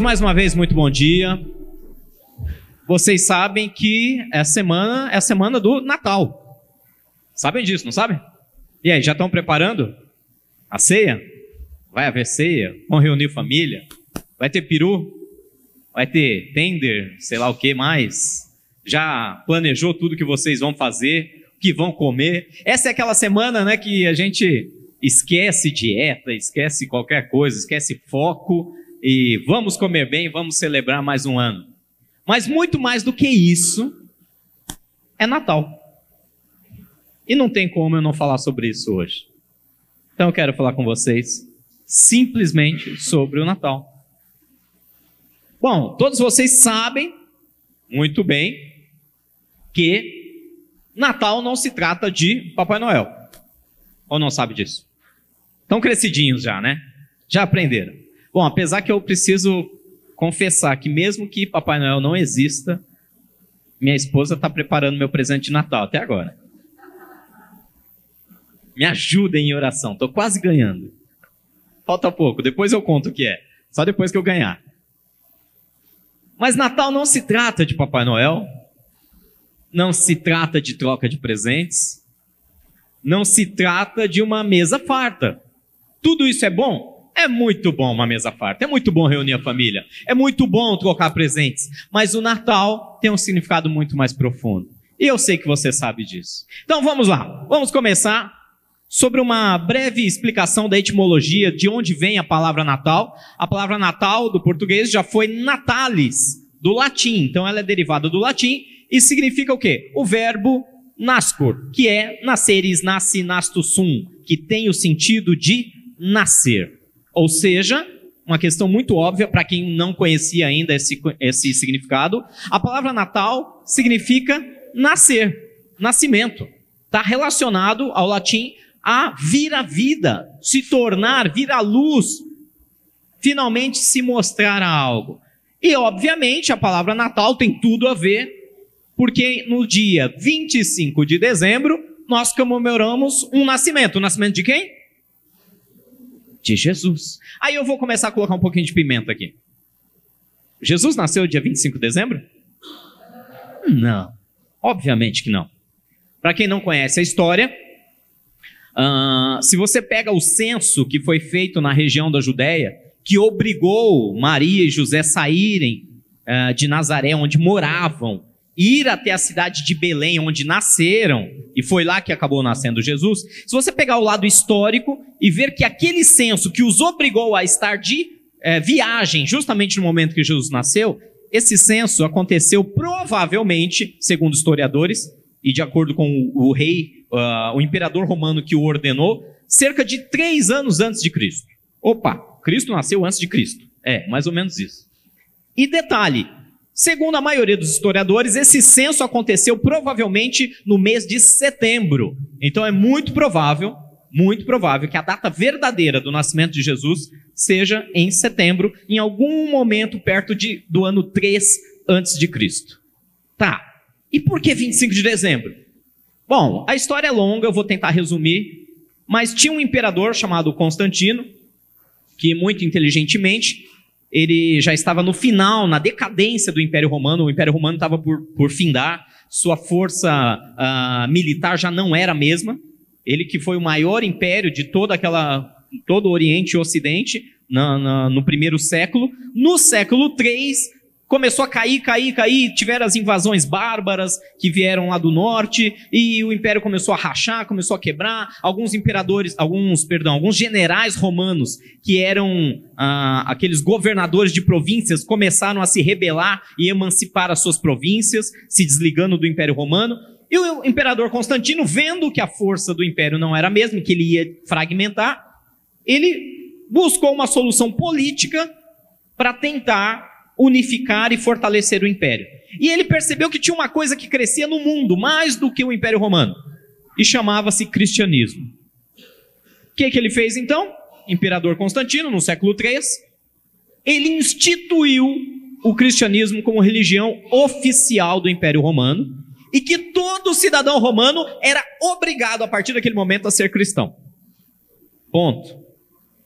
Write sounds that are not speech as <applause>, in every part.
mais uma vez, muito bom dia. Vocês sabem que essa semana é a semana do Natal. Sabem disso, não sabem? E aí, já estão preparando a ceia? Vai haver ceia? Vão reunir família? Vai ter peru? Vai ter tender? Sei lá o que mais? Já planejou tudo que vocês vão fazer? Que vão comer? Essa é aquela semana, né, que a gente esquece dieta, esquece qualquer coisa, esquece foco e vamos comer bem, vamos celebrar mais um ano. Mas muito mais do que isso, é Natal. E não tem como eu não falar sobre isso hoje. Então eu quero falar com vocês simplesmente sobre o Natal. Bom, todos vocês sabem muito bem que Natal não se trata de Papai Noel. Ou não sabe disso? Estão crescidinhos já, né? Já aprenderam. Bom, apesar que eu preciso confessar que mesmo que Papai Noel não exista, minha esposa está preparando meu presente de Natal até agora. Me ajudem em oração, estou quase ganhando. Falta pouco, depois eu conto o que é. Só depois que eu ganhar. Mas Natal não se trata de Papai Noel, não se trata de troca de presentes, não se trata de uma mesa farta. Tudo isso é bom? É muito bom uma mesa farta, é muito bom reunir a família, é muito bom trocar presentes, mas o Natal tem um significado muito mais profundo. E eu sei que você sabe disso. Então vamos lá, vamos começar sobre uma breve explicação da etimologia de onde vem a palavra Natal. A palavra Natal do português já foi natalis, do latim, então ela é derivada do latim e significa o quê? O verbo nascor, que é nasceres, nasce, nasto sum, que tem o sentido de nascer. Ou seja, uma questão muito óbvia para quem não conhecia ainda esse, esse significado. A palavra Natal significa nascer, nascimento. Está relacionado ao latim a vir à vida, se tornar, vir à luz, finalmente se mostrar a algo. E, obviamente, a palavra Natal tem tudo a ver, porque no dia 25 de dezembro nós comemoramos um nascimento. O nascimento de quem? De Jesus. Aí eu vou começar a colocar um pouquinho de pimenta aqui. Jesus nasceu dia 25 de dezembro? Não, obviamente que não. Para quem não conhece a história, uh, se você pega o censo que foi feito na região da Judéia, que obrigou Maria e José saírem uh, de Nazaré, onde moravam, ir até a cidade de Belém, onde nasceram, e foi lá que acabou nascendo Jesus. Se você pegar o lado histórico e ver que aquele censo que os obrigou a estar de é, viagem, justamente no momento que Jesus nasceu, esse censo aconteceu provavelmente, segundo historiadores, e de acordo com o, o rei, uh, o imperador romano que o ordenou, cerca de três anos antes de Cristo. Opa, Cristo nasceu antes de Cristo. É, mais ou menos isso. E detalhe, Segundo a maioria dos historiadores, esse censo aconteceu provavelmente no mês de setembro. Então é muito provável, muito provável que a data verdadeira do nascimento de Jesus seja em setembro, em algum momento perto de, do ano 3 antes de Cristo. Tá. E por que 25 de dezembro? Bom, a história é longa, eu vou tentar resumir, mas tinha um imperador chamado Constantino, que muito inteligentemente ele já estava no final, na decadência do Império Romano, o Império Romano estava por, por findar, sua força uh, militar já não era a mesma. Ele que foi o maior império de toda aquela, todo o Oriente e Ocidente no primeiro século. No século III, começou a cair, cair, cair, tiveram as invasões bárbaras que vieram lá do norte, e o império começou a rachar, começou a quebrar, alguns imperadores, alguns, perdão, alguns generais romanos, que eram ah, aqueles governadores de províncias, começaram a se rebelar e emancipar as suas províncias, se desligando do império romano, e o imperador Constantino, vendo que a força do império não era a mesma, que ele ia fragmentar, ele buscou uma solução política para tentar unificar e fortalecer o império. E ele percebeu que tinha uma coisa que crescia no mundo mais do que o Império Romano, e chamava-se cristianismo. O que, que ele fez então? Imperador Constantino, no século III, ele instituiu o cristianismo como religião oficial do Império Romano e que todo cidadão romano era obrigado a partir daquele momento a ser cristão. Ponto.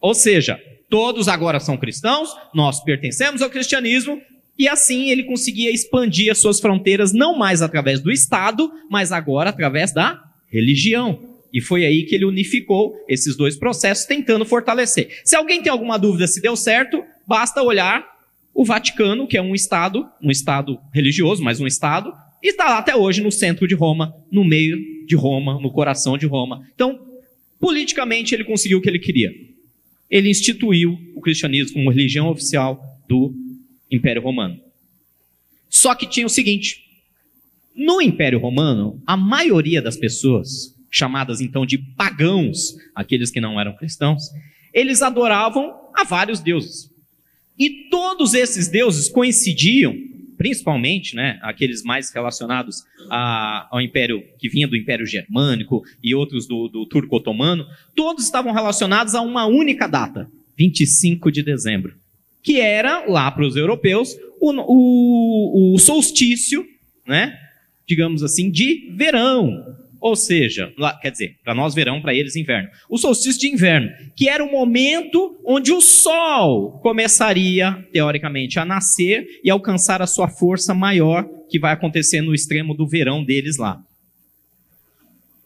Ou seja, Todos agora são cristãos, nós pertencemos ao cristianismo, e assim ele conseguia expandir as suas fronteiras não mais através do Estado, mas agora através da religião. E foi aí que ele unificou esses dois processos, tentando fortalecer. Se alguém tem alguma dúvida se deu certo, basta olhar o Vaticano, que é um Estado, um Estado religioso, mas um Estado, e está lá até hoje no centro de Roma, no meio de Roma, no coração de Roma. Então, politicamente, ele conseguiu o que ele queria. Ele instituiu o cristianismo como religião oficial do Império Romano. Só que tinha o seguinte: no Império Romano, a maioria das pessoas, chamadas então de pagãos, aqueles que não eram cristãos, eles adoravam a vários deuses. E todos esses deuses coincidiam, principalmente, né, aqueles mais relacionados a, ao império que vinha do Império Germânico e outros do, do Turco Otomano, todos estavam relacionados a uma única data, 25 de dezembro que era, lá para os europeus, o, o, o solstício, né? digamos assim, de verão. Ou seja, lá, quer dizer, para nós verão, para eles inverno. O solstício de inverno, que era o momento onde o sol começaria, teoricamente, a nascer e alcançar a sua força maior, que vai acontecer no extremo do verão deles lá.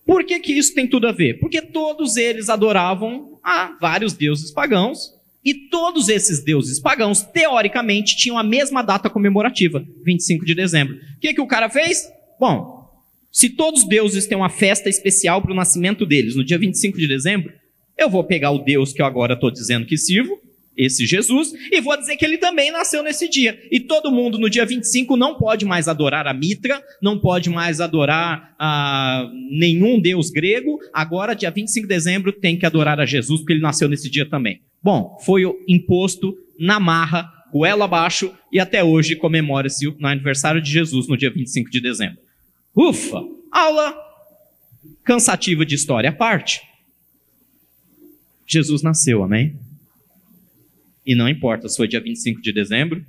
Por que, que isso tem tudo a ver? Porque todos eles adoravam a vários deuses pagãos, e todos esses deuses pagãos, teoricamente, tinham a mesma data comemorativa, 25 de dezembro. O que, que o cara fez? Bom, se todos os deuses têm uma festa especial para o nascimento deles no dia 25 de dezembro, eu vou pegar o Deus que eu agora estou dizendo que sirvo, esse Jesus, e vou dizer que ele também nasceu nesse dia. E todo mundo no dia 25 não pode mais adorar a Mitra, não pode mais adorar a nenhum deus grego. Agora, dia 25 de dezembro, tem que adorar a Jesus, porque ele nasceu nesse dia também. Bom, foi imposto na marra, goela abaixo, e até hoje comemora-se no aniversário de Jesus, no dia 25 de dezembro. Ufa! Aula cansativa de história à parte. Jesus nasceu, amém? E não importa se foi dia 25 de dezembro,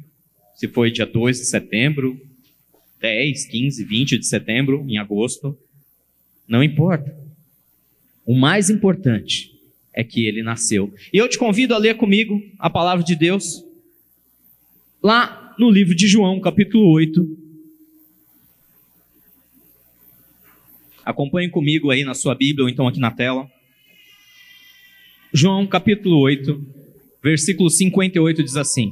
se foi dia 2 de setembro, 10, 15, 20 de setembro, em agosto, não importa. O mais importante é que ele nasceu. E eu te convido a ler comigo a palavra de Deus, lá no livro de João, capítulo 8. Acompanhe comigo aí na sua Bíblia ou então aqui na tela. João, capítulo 8, versículo 58 diz assim: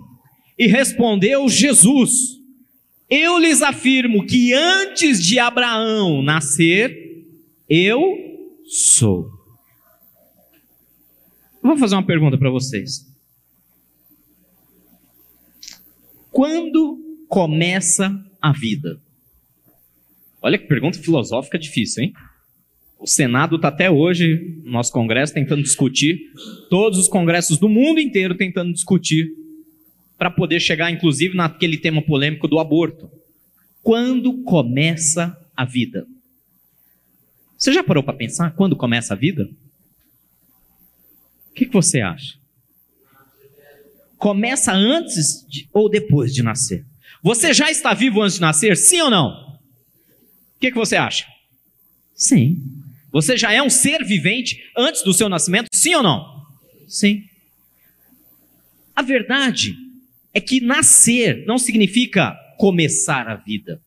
E respondeu Jesus: Eu lhes afirmo que antes de Abraão nascer, eu sou. Vou fazer uma pergunta para vocês. Quando começa a vida? Olha que pergunta filosófica difícil, hein? O Senado está até hoje, no nosso Congresso, tentando discutir, todos os congressos do mundo inteiro tentando discutir, para poder chegar, inclusive, naquele tema polêmico do aborto. Quando começa a vida? Você já parou para pensar quando começa a vida? que, que você acha? Começa antes de, ou depois de nascer? Você já está vivo antes de nascer, sim ou não? O que, que você acha? Sim. Você já é um ser vivente antes do seu nascimento, sim ou não? Sim. A verdade é que nascer não significa começar a vida.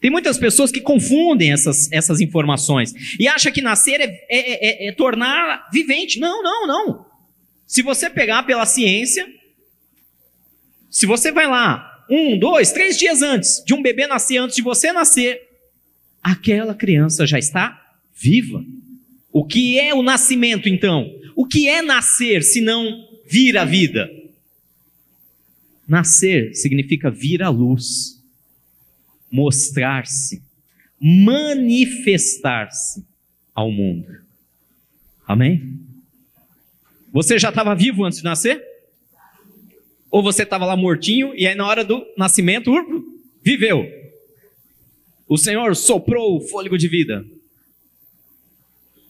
Tem muitas pessoas que confundem essas, essas informações e acham que nascer é, é, é, é tornar vivente. Não, não, não. Se você pegar pela ciência, se você vai lá um, dois, três dias antes de um bebê nascer, antes de você nascer, aquela criança já está viva. O que é o nascimento, então? O que é nascer se não vir à vida? Nascer significa vir à luz mostrar-se, manifestar-se ao mundo. Amém? Você já estava vivo antes de nascer? Ou você estava lá mortinho e aí na hora do nascimento viveu? O Senhor soprou o fôlego de vida.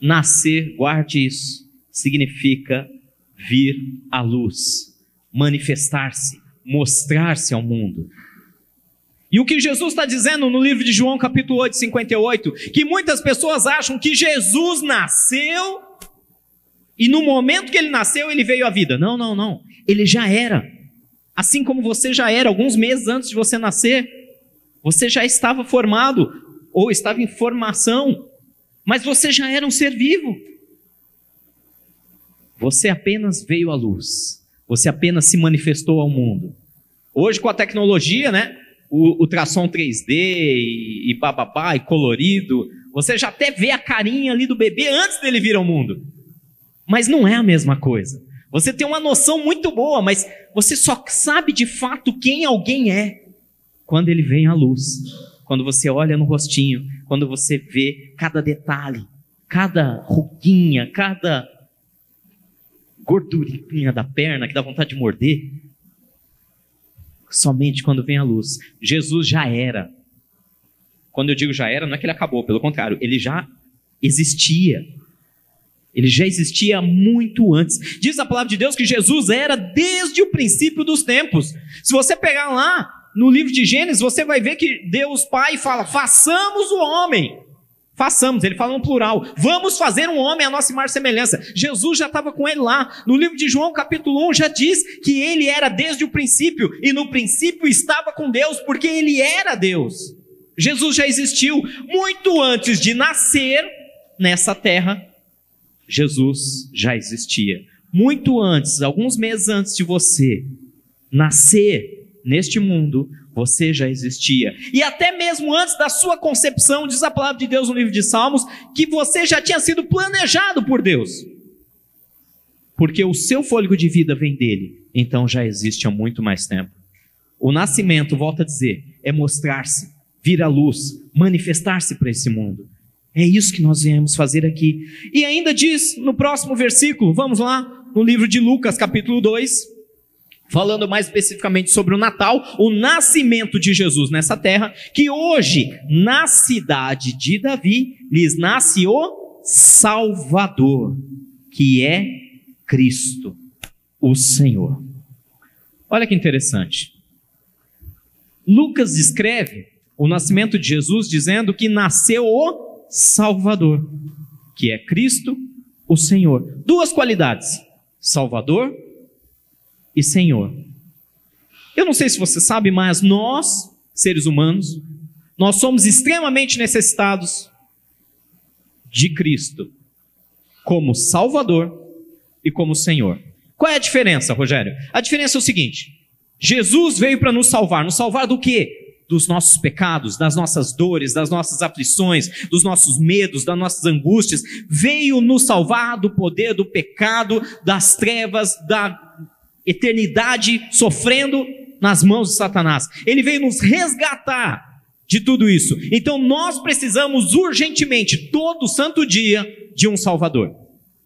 Nascer, guarde isso, significa vir à luz, manifestar-se, mostrar-se ao mundo. E o que Jesus está dizendo no livro de João, capítulo 8, 58, que muitas pessoas acham que Jesus nasceu E no momento que ele nasceu, ele veio à vida. Não, não, não. Ele já era. Assim como você já era, alguns meses antes de você nascer, você já estava formado, ou estava em formação, mas você já era um ser vivo. Você apenas veio à luz, você apenas se manifestou ao mundo. Hoje, com a tecnologia, né? O ultrassom 3D e, e bababá e colorido, você já até vê a carinha ali do bebê antes dele vir ao mundo. Mas não é a mesma coisa. Você tem uma noção muito boa, mas você só sabe de fato quem alguém é quando ele vem à luz. Quando você olha no rostinho, quando você vê cada detalhe, cada ruguinha, cada gordurinha da perna que dá vontade de morder. Somente quando vem a luz. Jesus já era. Quando eu digo já era, não é que ele acabou, pelo contrário, ele já existia. Ele já existia muito antes. Diz a palavra de Deus que Jesus era desde o princípio dos tempos. Se você pegar lá no livro de Gênesis, você vai ver que Deus Pai fala: façamos o homem. Façamos, ele fala no plural. Vamos fazer um homem à nossa imagem e semelhança. Jesus já estava com ele lá. No livro de João, capítulo 1, já diz que ele era desde o princípio. E no princípio estava com Deus, porque ele era Deus. Jesus já existiu muito antes de nascer nessa terra Jesus já existia. Muito antes, alguns meses antes de você nascer neste mundo, você já existia. E até mesmo antes da sua concepção, diz a palavra de Deus no livro de Salmos, que você já tinha sido planejado por Deus. Porque o seu fôlego de vida vem dele, então já existe há muito mais tempo. O nascimento, volta a dizer, é mostrar-se, vir à luz, manifestar-se para esse mundo. É isso que nós viemos fazer aqui. E ainda diz no próximo versículo, vamos lá, no livro de Lucas, capítulo 2, falando mais especificamente sobre o Natal, o nascimento de Jesus nessa terra, que hoje, na cidade de Davi, lhes nasce o Salvador, que é Cristo, o Senhor. Olha que interessante. Lucas descreve o nascimento de Jesus dizendo que nasceu o Salvador, que é Cristo, o Senhor. Duas qualidades: Salvador e Senhor. Eu não sei se você sabe, mas nós, seres humanos, nós somos extremamente necessitados de Cristo como Salvador e como Senhor. Qual é a diferença, Rogério? A diferença é o seguinte: Jesus veio para nos salvar. Nos salvar do quê? dos nossos pecados, das nossas dores, das nossas aflições, dos nossos medos, das nossas angústias, veio nos salvar do poder do pecado, das trevas, da eternidade sofrendo nas mãos de Satanás. Ele veio nos resgatar de tudo isso. Então nós precisamos urgentemente, todo santo dia, de um Salvador.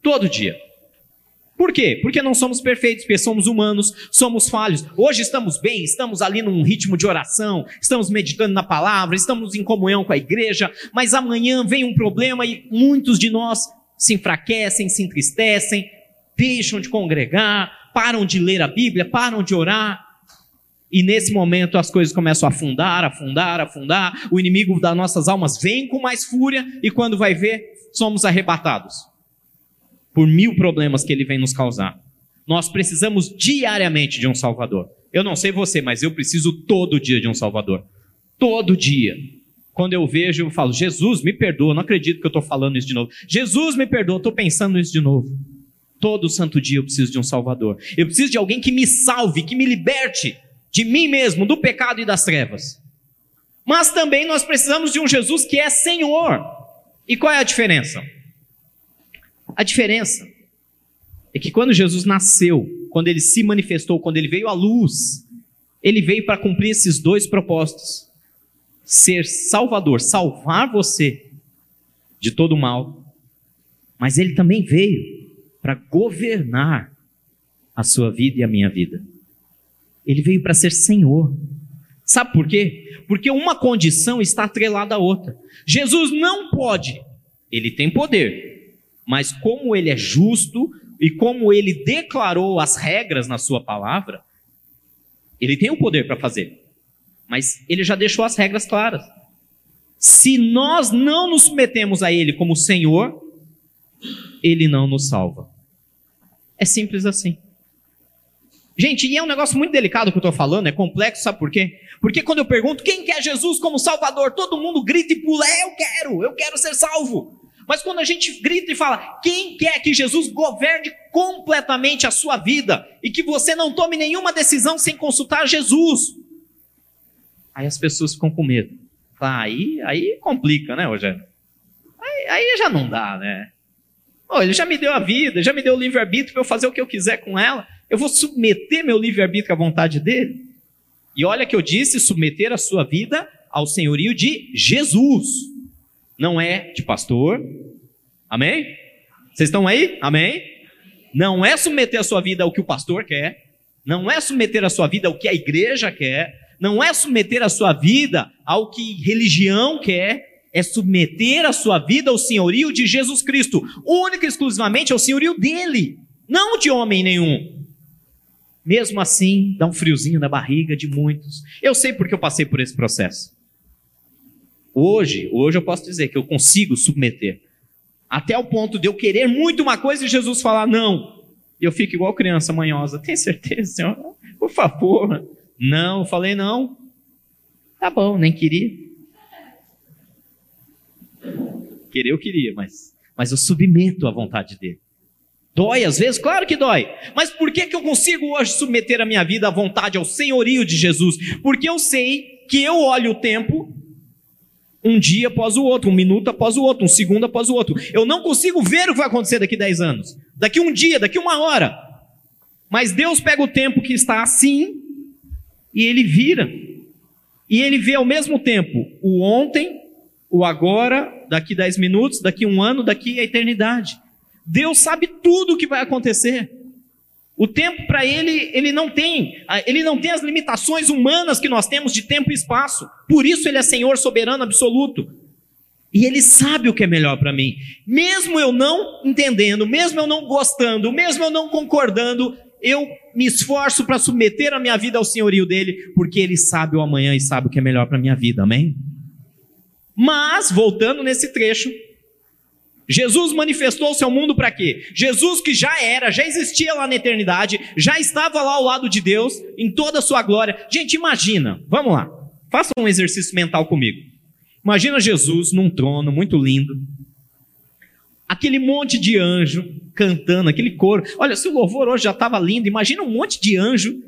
Todo dia. Por quê? Porque não somos perfeitos, porque somos humanos, somos falhos. Hoje estamos bem, estamos ali num ritmo de oração, estamos meditando na palavra, estamos em comunhão com a igreja, mas amanhã vem um problema e muitos de nós se enfraquecem, se entristecem, deixam de congregar, param de ler a Bíblia, param de orar. E nesse momento as coisas começam a afundar, afundar, afundar. O inimigo das nossas almas vem com mais fúria e quando vai ver, somos arrebatados por mil problemas que ele vem nos causar. Nós precisamos diariamente de um Salvador. Eu não sei você, mas eu preciso todo dia de um Salvador. Todo dia. Quando eu vejo, eu falo, Jesus, me perdoa, não acredito que eu estou falando isso de novo. Jesus, me perdoa, estou pensando nisso de novo. Todo santo dia eu preciso de um Salvador. Eu preciso de alguém que me salve, que me liberte de mim mesmo, do pecado e das trevas. Mas também nós precisamos de um Jesus que é Senhor. E qual é a diferença? A diferença é que quando Jesus nasceu, quando ele se manifestou, quando ele veio à luz, ele veio para cumprir esses dois propósitos: ser salvador, salvar você de todo o mal, mas ele também veio para governar a sua vida e a minha vida. Ele veio para ser Senhor. Sabe por quê? Porque uma condição está atrelada à outra. Jesus não pode, ele tem poder, mas como ele é justo e como ele declarou as regras na sua palavra, ele tem o poder para fazer. Mas ele já deixou as regras claras. Se nós não nos submetemos a ele como Senhor, ele não nos salva. É simples assim. Gente, e é um negócio muito delicado que eu estou falando, é complexo, sabe por quê? Porque quando eu pergunto quem quer Jesus como Salvador, todo mundo grita e pula, é, eu quero, eu quero ser salvo. Mas quando a gente grita e fala, quem quer que Jesus governe completamente a sua vida e que você não tome nenhuma decisão sem consultar Jesus? Aí as pessoas ficam com medo. Ah, aí, aí complica, né, Rogério? Aí, aí já não dá, né? Oh, ele já me deu a vida, já me deu o livre-arbítrio para eu fazer o que eu quiser com ela. Eu vou submeter meu livre-arbítrio à vontade dele? E olha que eu disse submeter a sua vida ao senhorio de Jesus. Não é de pastor. Amém? Vocês estão aí? Amém? Não é submeter a sua vida ao que o pastor quer. Não é submeter a sua vida ao que a igreja quer. Não é submeter a sua vida ao que religião quer é submeter a sua vida ao senhorio de Jesus Cristo, única e exclusivamente ao senhorio dele, não de homem nenhum. Mesmo assim, dá um friozinho na barriga de muitos. Eu sei porque eu passei por esse processo. Hoje, hoje eu posso dizer que eu consigo submeter. Até o ponto de eu querer muito uma coisa e Jesus falar não. Eu fico igual criança manhosa. Tem certeza, Senhor? Por favor. Não, eu falei não. Tá bom, nem queria. Querer eu queria, mas, mas eu submeto à vontade dele. Dói às vezes? Claro que dói. Mas por que, que eu consigo hoje submeter a minha vida à vontade, ao senhorio de Jesus? Porque eu sei que eu olho o tempo um dia após o outro, um minuto após o outro, um segundo após o outro. Eu não consigo ver o que vai acontecer daqui 10 anos, daqui um dia, daqui uma hora. Mas Deus pega o tempo que está assim e ele vira. E ele vê ao mesmo tempo o ontem, o agora, daqui 10 minutos, daqui um ano, daqui a eternidade. Deus sabe tudo o que vai acontecer. O tempo para ele, ele não tem, ele não tem as limitações humanas que nós temos de tempo e espaço. Por isso ele é Senhor soberano absoluto. E ele sabe o que é melhor para mim. Mesmo eu não entendendo, mesmo eu não gostando, mesmo eu não concordando, eu me esforço para submeter a minha vida ao senhorio dele, porque ele sabe o amanhã e sabe o que é melhor para minha vida. Amém? Mas voltando nesse trecho, Jesus manifestou-se ao mundo para quê? Jesus que já era, já existia lá na eternidade, já estava lá ao lado de Deus, em toda a sua glória. Gente, imagina, vamos lá, faça um exercício mental comigo. Imagina Jesus num trono muito lindo, aquele monte de anjo cantando, aquele coro. Olha, se o louvor hoje já estava lindo, imagina um monte de anjo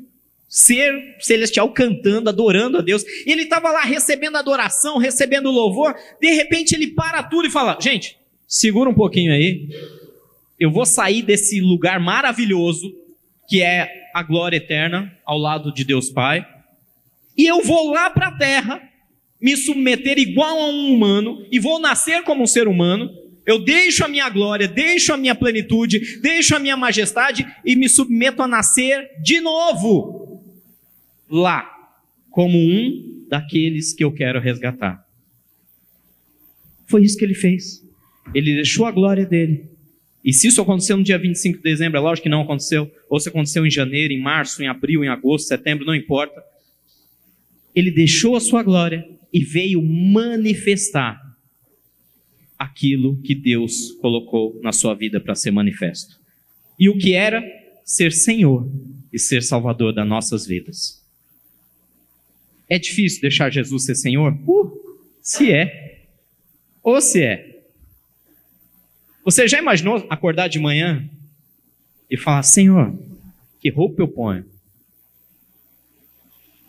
ser celestial cantando, adorando a Deus. E ele estava lá recebendo adoração, recebendo louvor. De repente ele para tudo e fala: Gente, segura um pouquinho aí. Eu vou sair desse lugar maravilhoso que é a glória eterna ao lado de Deus Pai. E eu vou lá para a terra, me submeter igual a um humano e vou nascer como um ser humano. Eu deixo a minha glória, deixo a minha plenitude, deixo a minha majestade e me submeto a nascer de novo lá, como um daqueles que eu quero resgatar. Foi isso que ele fez. Ele deixou a glória dele. E se isso aconteceu no dia 25 de dezembro, é lógico que não aconteceu, ou se aconteceu em janeiro, em março, em abril, em agosto, setembro, não importa. Ele deixou a sua glória e veio manifestar aquilo que Deus colocou na sua vida para ser manifesto. E o que era ser Senhor e ser Salvador das nossas vidas. É difícil deixar Jesus ser Senhor? Uh, se é. Ou se é. Você já imaginou acordar de manhã e falar: Senhor, que roupa eu ponho?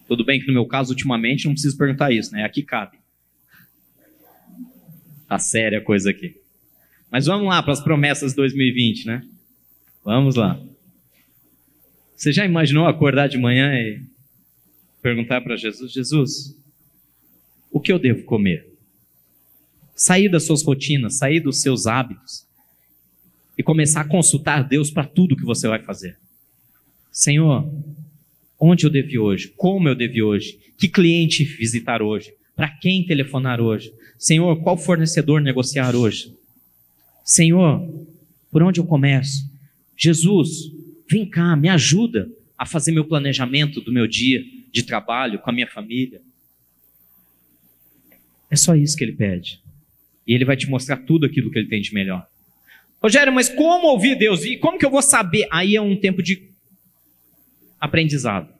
Tudo bem que no meu caso, ultimamente, não preciso perguntar isso, né? Aqui cabe. Tá séria a coisa aqui. Mas vamos lá para as promessas de 2020, né? Vamos lá. Você já imaginou acordar de manhã e perguntar para Jesus: Jesus, o que eu devo comer? Sair das suas rotinas, sair dos seus hábitos e começar a consultar Deus para tudo que você vai fazer. Senhor, onde eu devo hoje? Como eu devo hoje? Que cliente visitar hoje? Para quem telefonar hoje? Senhor, qual fornecedor negociar hoje? Senhor, por onde eu começo? Jesus, vem cá, me ajuda a fazer meu planejamento do meu dia de trabalho com a minha família. É só isso que ele pede. E ele vai te mostrar tudo aquilo que ele tem de melhor. Rogério, mas como ouvir Deus? E como que eu vou saber? Aí é um tempo de aprendizado.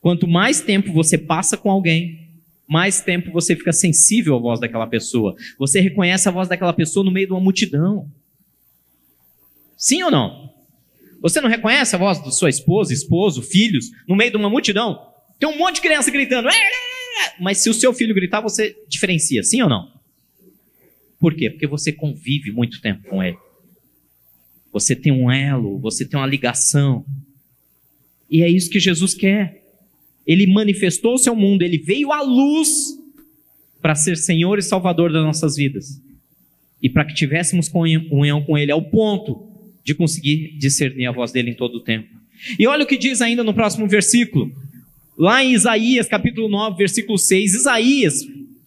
Quanto mais tempo você passa com alguém, mais tempo você fica sensível à voz daquela pessoa. Você reconhece a voz daquela pessoa no meio de uma multidão. Sim ou não? Você não reconhece a voz da sua esposa, esposo, filhos, no meio de uma multidão? Tem um monte de criança gritando. Mas se o seu filho gritar, você diferencia, sim ou não? Por quê? Porque você convive muito tempo com ele. Você tem um elo, você tem uma ligação. E é isso que Jesus quer. Ele manifestou o seu mundo, ele veio à luz para ser Senhor e Salvador das nossas vidas. E para que tivéssemos comunhão com ele, ao ponto de conseguir discernir a voz dele em todo o tempo. E olha o que diz ainda no próximo versículo. Lá em Isaías, capítulo 9, versículo 6, Isaías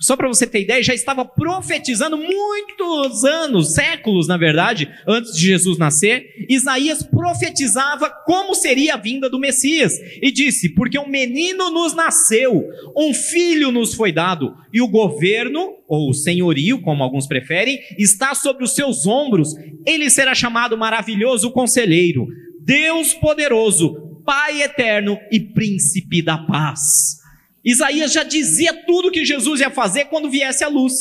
só para você ter ideia, já estava profetizando muitos anos, séculos, na verdade, antes de Jesus nascer. Isaías profetizava como seria a vinda do Messias e disse: Porque um menino nos nasceu, um filho nos foi dado, e o governo, ou o senhorio, como alguns preferem, está sobre os seus ombros. Ele será chamado maravilhoso conselheiro, Deus poderoso, Pai eterno e príncipe da paz. Isaías já dizia tudo que Jesus ia fazer quando viesse a luz.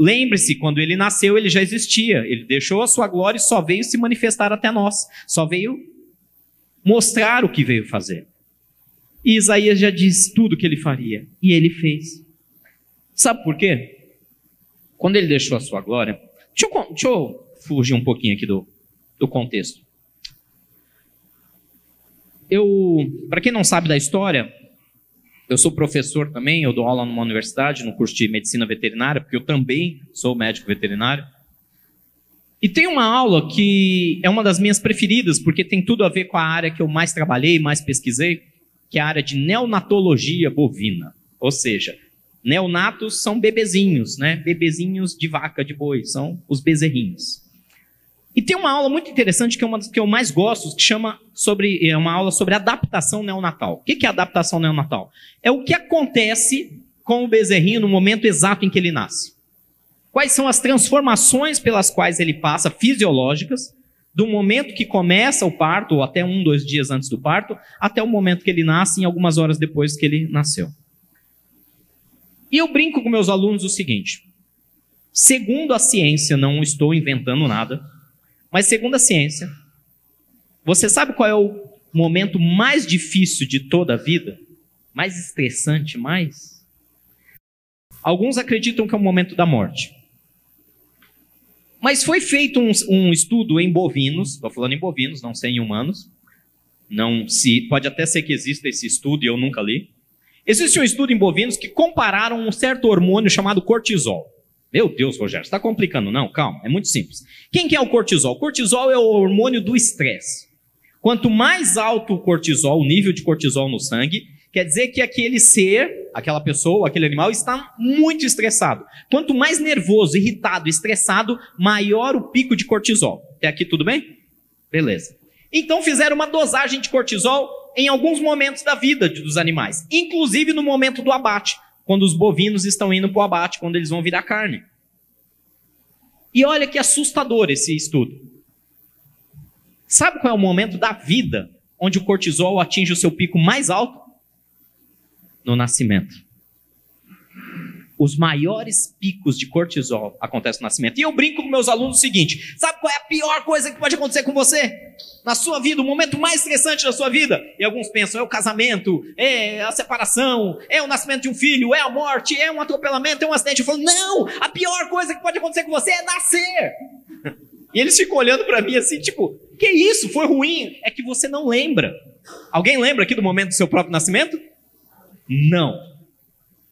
Lembre-se, quando ele nasceu, ele já existia. Ele deixou a sua glória e só veio se manifestar até nós. Só veio mostrar o que veio fazer. E Isaías já diz tudo o que ele faria. E ele fez. Sabe por quê? Quando ele deixou a sua glória. Deixa eu, deixa eu fugir um pouquinho aqui do, do contexto. Eu, para quem não sabe da história, eu sou professor também, eu dou aula numa universidade, no curso de medicina veterinária, porque eu também sou médico veterinário. E tem uma aula que é uma das minhas preferidas, porque tem tudo a ver com a área que eu mais trabalhei, mais pesquisei, que é a área de neonatologia bovina. Ou seja, neonatos são bebezinhos, né? Bebezinhos de vaca, de boi, são os bezerrinhos. E tem uma aula muito interessante que é uma das que eu mais gosto, que chama sobre é uma aula sobre adaptação neonatal. O que é adaptação neonatal? É o que acontece com o bezerrinho no momento exato em que ele nasce. Quais são as transformações pelas quais ele passa, fisiológicas, do momento que começa o parto, ou até um, dois dias antes do parto, até o momento que ele nasce, em algumas horas depois que ele nasceu. E eu brinco com meus alunos o seguinte: segundo a ciência, não estou inventando nada, mas segundo a ciência, você sabe qual é o momento mais difícil de toda a vida? Mais estressante, mais? Alguns acreditam que é o momento da morte. Mas foi feito um, um estudo em bovinos, estou falando em bovinos, não sei em humanos. Não se pode até ser que exista esse estudo e eu nunca li. Existe um estudo em bovinos que compararam um certo hormônio chamado cortisol. Meu Deus, Rogério, está complicando. Não, calma, é muito simples. Quem que é o cortisol? O cortisol é o hormônio do estresse. Quanto mais alto o cortisol, o nível de cortisol no sangue, quer dizer que aquele ser, aquela pessoa, aquele animal está muito estressado. Quanto mais nervoso, irritado, estressado, maior o pico de cortisol. Até aqui tudo bem? Beleza. Então fizeram uma dosagem de cortisol em alguns momentos da vida dos animais, inclusive no momento do abate quando os bovinos estão indo para o abate, quando eles vão virar carne. E olha que assustador esse estudo. Sabe qual é o momento da vida onde o cortisol atinge o seu pico mais alto? No nascimento. Os maiores picos de cortisol acontecem no nascimento. E eu brinco com meus alunos o seguinte: sabe qual é a pior coisa que pode acontecer com você? na sua vida, o momento mais estressante da sua vida. E alguns pensam, é o casamento, é a separação, é o nascimento de um filho, é a morte, é um atropelamento, é um acidente. Eu falo, não, a pior coisa que pode acontecer com você é nascer. <laughs> E eles ficam olhando para mim assim, tipo, que isso? Foi ruim? É que você não lembra. Alguém lembra aqui do momento do seu próprio nascimento? Não.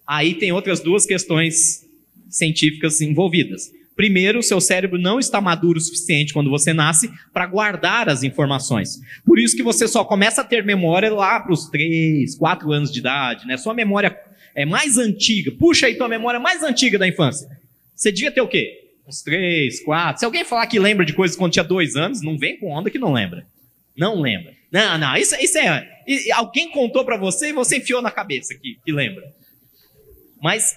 Aí tem outras duas questões científicas envolvidas. Primeiro, seu cérebro não está maduro o suficiente quando você nasce para guardar as informações. Por isso que você só começa a ter memória lá para os 3, 4 anos de idade, né? Sua memória é mais antiga. Puxa aí tua memória mais antiga da infância. Você devia ter o quê? Uns 3, 4. Se alguém falar que lembra de coisas quando tinha 2 anos, não vem com onda que não lembra. Não lembra. Não, não, isso, isso é. Alguém contou para você e você enfiou na cabeça que, que lembra. Mas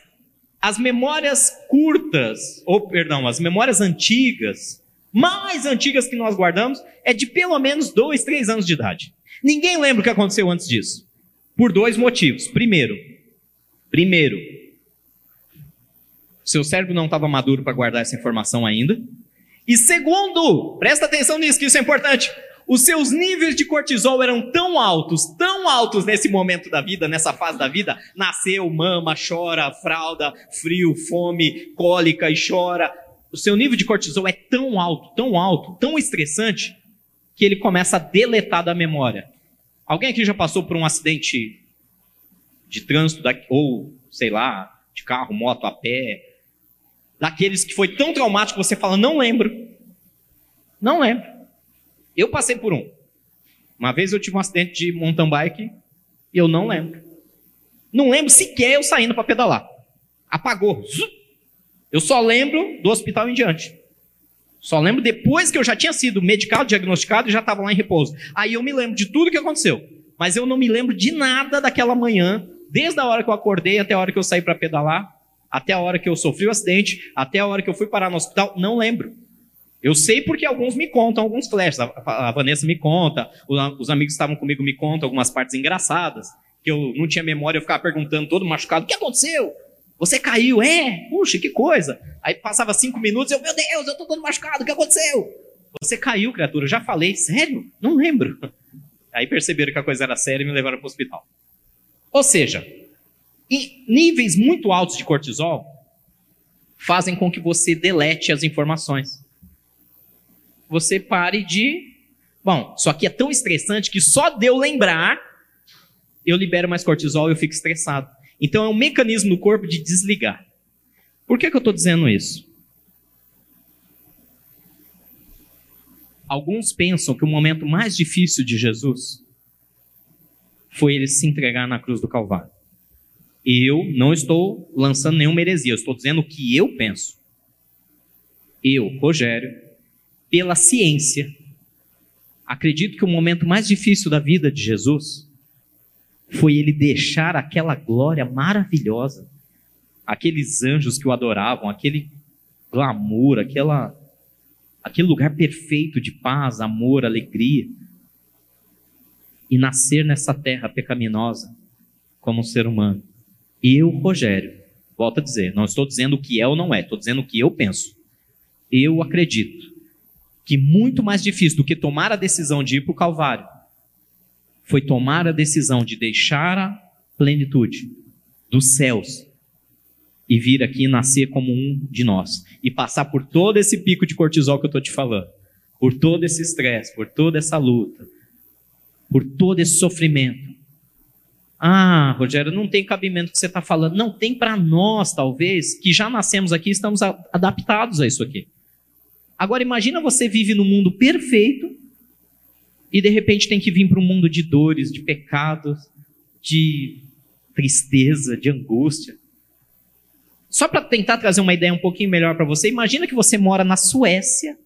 As memórias curtas, ou perdão, as memórias antigas, mais antigas que nós guardamos, é de pelo menos dois, três anos de idade. Ninguém lembra o que aconteceu antes disso. Por dois motivos. Primeiro, primeiro, seu cérebro não estava maduro para guardar essa informação ainda. E segundo, presta atenção nisso, que isso é importante. Os seus níveis de cortisol eram tão altos, tão altos nesse momento da vida, nessa fase da vida. Nasceu, mama, chora, fralda, frio, fome, cólica e chora. O seu nível de cortisol é tão alto, tão alto, tão estressante, que ele começa a deletar da memória. Alguém aqui já passou por um acidente de trânsito, ou sei lá, de carro, moto, a pé, daqueles que foi tão traumático que você fala, não lembro. Não lembro. Eu passei por um. Uma vez eu tive um acidente de mountain bike e eu não lembro. Não lembro sequer eu saindo para pedalar. Apagou. Eu só lembro do hospital em diante. Só lembro depois que eu já tinha sido medicado, diagnosticado e já estava lá em repouso. Aí eu me lembro de tudo que aconteceu. Mas eu não me lembro de nada daquela manhã, desde a hora que eu acordei até a hora que eu saí para pedalar, até a hora que eu sofri o acidente, até a hora que eu fui parar no hospital, não lembro. Eu sei porque alguns me contam alguns flashes. A, Vanessa me conta, os amigos que estavam comigo me contam algumas partes engraçadas, que eu não tinha memória, eu ficava perguntando todo machucado: o que aconteceu? Você caiu? É? Puxa, que coisa. Aí passava cinco minutos, eu, meu Deus, eu tô todo machucado, o que aconteceu? Você caiu, criatura, já falei, sério? Não lembro. <laughs> Aí perceberam que a coisa era séria e me levaram para o hospital. Ou seja, níveis muito altos de cortisol fazem com que você delete as informações você pare de. Bom, isso aqui é tão estressante que só de eu lembrar, eu libero mais cortisol e eu fico estressado. Então é um mecanismo do corpo de desligar. Por que, que eu estou dizendo isso? Alguns pensam que o momento mais difícil de Jesus foi ele se entregar na cruz do Calvário. Eu não estou lançando nenhuma heresia, eu estou dizendo o que eu penso. Eu, Rogério, pela ciência, acredito que o momento mais difícil da vida de Jesus foi ele deixar aquela glória maravilhosa, aqueles anjos que o adoravam, aquele glamour, aquela, aquele lugar perfeito de paz, amor, alegria, e nascer nessa terra pecaminosa como um ser humano. Eu, Rogério, volto a dizer, não estou dizendo o que é ou não é, estou dizendo o que eu penso. Eu acredito que muito mais difícil do que tomar a decisão de ir para o Calvário foi tomar a decisão de deixar a plenitude dos céus e vir aqui nascer como um de nós e passar por todo esse pico de cortisol que eu estou te falando, por todo esse estresse, por toda essa luta, por todo esse sofrimento. Ah, Rogério, não tem cabimento que você está falando. Não tem para nós, talvez, que já nascemos aqui, estamos adaptados a isso aqui. Agora imagina você vive no mundo perfeito e de repente tem que vir para um mundo de dores, de pecados, de tristeza, de angústia. Só para tentar trazer uma ideia um pouquinho melhor para você, imagina que você mora na Suécia,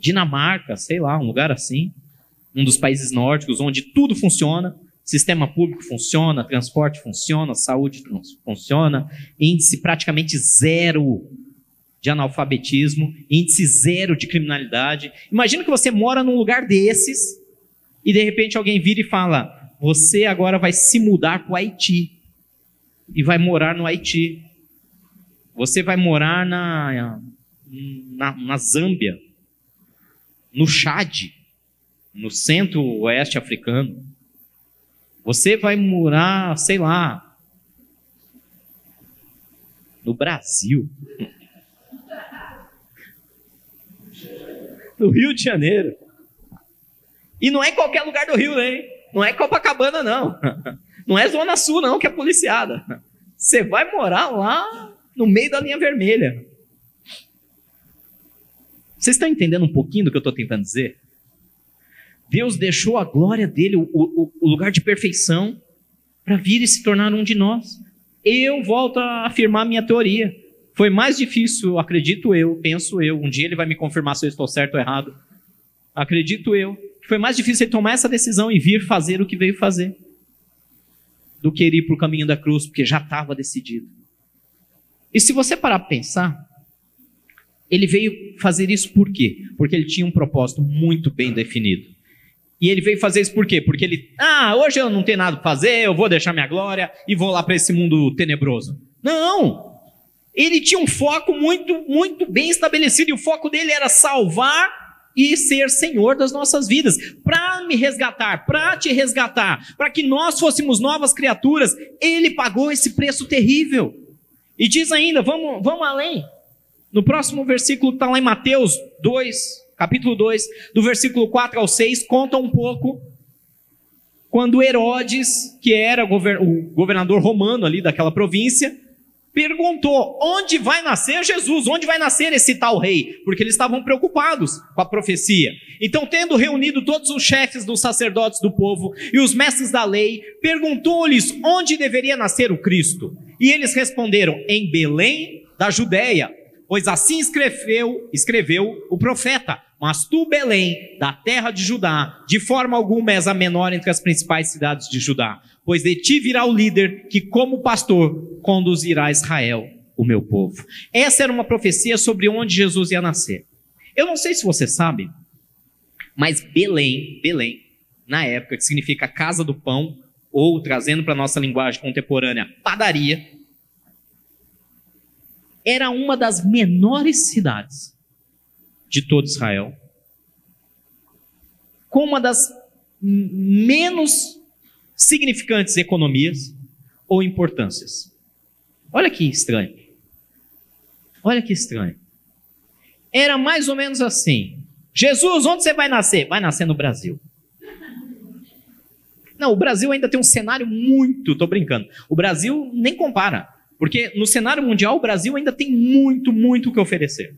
Dinamarca, sei lá, um lugar assim, um dos países nórdicos onde tudo funciona, sistema público funciona, transporte funciona, saúde funciona, índice praticamente zero de analfabetismo, índice zero de criminalidade. Imagina que você mora num lugar desses e de repente alguém vira e fala: você agora vai se mudar para o Haiti e vai morar no Haiti. Você vai morar na, na, na Zâmbia, no Chad, no centro-oeste africano. Você vai morar, sei lá, no Brasil. No Rio de Janeiro. E não é em qualquer lugar do Rio, hein? Não é Copacabana, não. <laughs> Não é Zona Sul, não, que é policiada. Você vai morar lá no meio da linha vermelha. Vocês estão entendendo um pouquinho do que eu estou tentando dizer? Deus deixou a glória dele, o, o, o lugar de perfeição, para vir e se tornar um de nós. Eu volto a afirmar minha teoria. Foi mais difícil, acredito eu, penso eu. Um dia ele vai me confirmar se eu estou certo ou errado. Acredito eu. Foi mais difícil ele tomar essa decisão e vir fazer o que veio fazer. do que ir para o caminho da cruz, porque já estava decidido. E se você parar para pensar, ele veio fazer isso por quê? Porque ele tinha um propósito muito bem definido. E ele veio fazer isso por quê? Porque ele, ah, hoje eu não tenho nada para fazer, eu vou deixar minha glória e vou lá para esse mundo tenebroso. Não! Ele tinha um foco muito, muito bem estabelecido e o foco dele era salvar e ser Senhor das nossas vidas, para me resgatar, para te resgatar, para que nós fôssemos novas criaturas. Ele pagou esse preço terrível. E diz ainda, vamos, vamos além. No próximo versículo está lá em Mateus 2, capítulo 2, do versículo 4 ao 6, conta um pouco quando Herodes, que era o governador romano ali daquela província, perguntou: onde vai nascer Jesus? Onde vai nascer esse tal rei? Porque eles estavam preocupados com a profecia. Então, tendo reunido todos os chefes dos sacerdotes do povo e os mestres da lei, perguntou-lhes onde deveria nascer o Cristo. E eles responderam: em Belém da Judéia, pois assim escreveu, escreveu o profeta. Mas tu, Belém, da terra de Judá, de forma alguma és a menor entre as principais cidades de Judá, pois de ti virá o líder que, como pastor, conduzirá Israel, o meu povo. Essa era uma profecia sobre onde Jesus ia nascer. Eu não sei se você sabe, mas Belém, Belém, na época, que significa casa do pão, ou trazendo para a nossa linguagem contemporânea, padaria, era uma das menores cidades de todo Israel, com uma das menos significantes economias ou importâncias. Olha que estranho. Olha que estranho. Era mais ou menos assim: Jesus, onde você vai nascer? Vai nascer no Brasil. Não, o Brasil ainda tem um cenário muito, tô brincando. O Brasil nem compara. Porque no cenário mundial, o Brasil ainda tem muito, muito o que oferecer.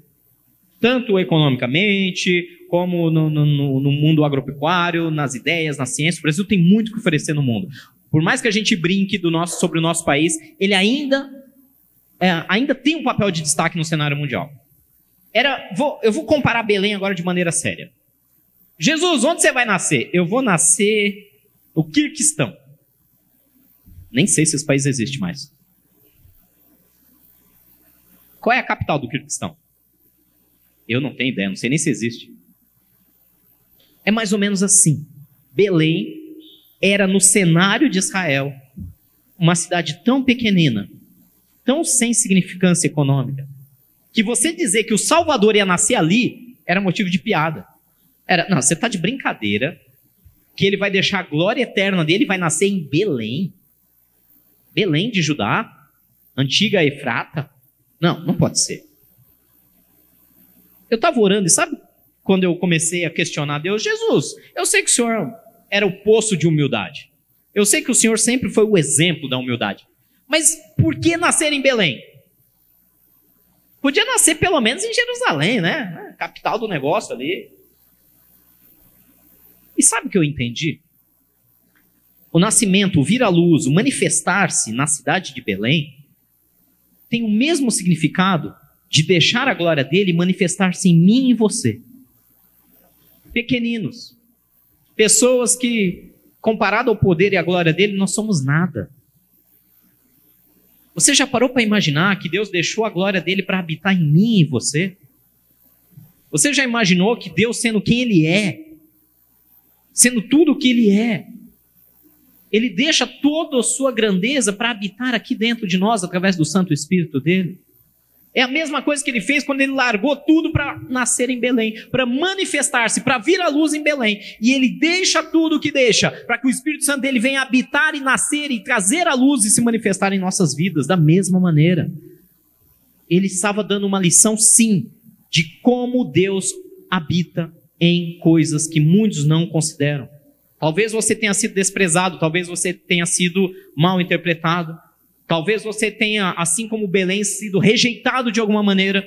Tanto economicamente, como no, no, no, mundo agropecuário, nas ideias, na ciência. O Brasil tem muito que oferecer no mundo. Por mais que a gente brinque do nosso, sobre o nosso país, ele ainda, é, ainda tem um papel de destaque no cenário mundial. Era, vou, eu vou comparar Belém agora de maneira séria. Jesus, onde você vai nascer? Eu vou nascer no Kirguistão. Nem sei se esse país existe mais. Qual é a capital do Kirguistão? Eu não tenho ideia, não sei nem se existe. É mais ou menos assim. Belém era no cenário de Israel uma cidade tão pequenina, tão sem significância econômica, que você dizer que o Salvador ia nascer ali era motivo de piada. Era, não, você está de brincadeira que ele vai deixar a glória eterna dele vai nascer em Belém. Belém de Judá, antiga Efrata. Não, não pode ser. Eu estava orando e sabe quando eu comecei a questionar Deus? Jesus, eu sei que o Senhor era o poço de humildade. Eu sei que o Senhor sempre foi o exemplo da humildade. Mas por que nascer em Belém? Podia nascer pelo menos em Jerusalém, né? Capital do negócio ali. E sabe o que eu entendi? O nascimento, o vir à luz, o manifestar-se na cidade de Belém tem o mesmo significado de deixar a glória dele manifestar-se em mim e você. Pequeninos, pessoas que, comparado ao poder e à glória dele, nós somos nada. Você já parou para imaginar que Deus deixou a glória dele para habitar em mim e você? Você já imaginou que Deus, sendo quem Ele é, sendo tudo o que Ele é, ele deixa toda a sua grandeza para habitar aqui dentro de nós através do Santo Espírito dele. É a mesma coisa que ele fez quando ele largou tudo para nascer em Belém, para manifestar-se, para vir à luz em Belém. E ele deixa tudo o que deixa, para que o Espírito Santo dele venha habitar e nascer e trazer a luz e se manifestar em nossas vidas da mesma maneira. Ele estava dando uma lição, sim, de como Deus habita em coisas que muitos não consideram. Talvez você tenha sido desprezado, talvez você tenha sido mal interpretado, talvez você tenha, assim como Belém, sido rejeitado de alguma maneira,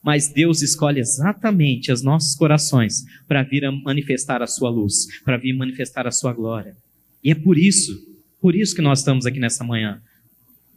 mas Deus escolhe exatamente os nossos corações para vir a manifestar a sua luz, para vir manifestar a sua glória. E é por isso, por isso que nós estamos aqui nessa manhã.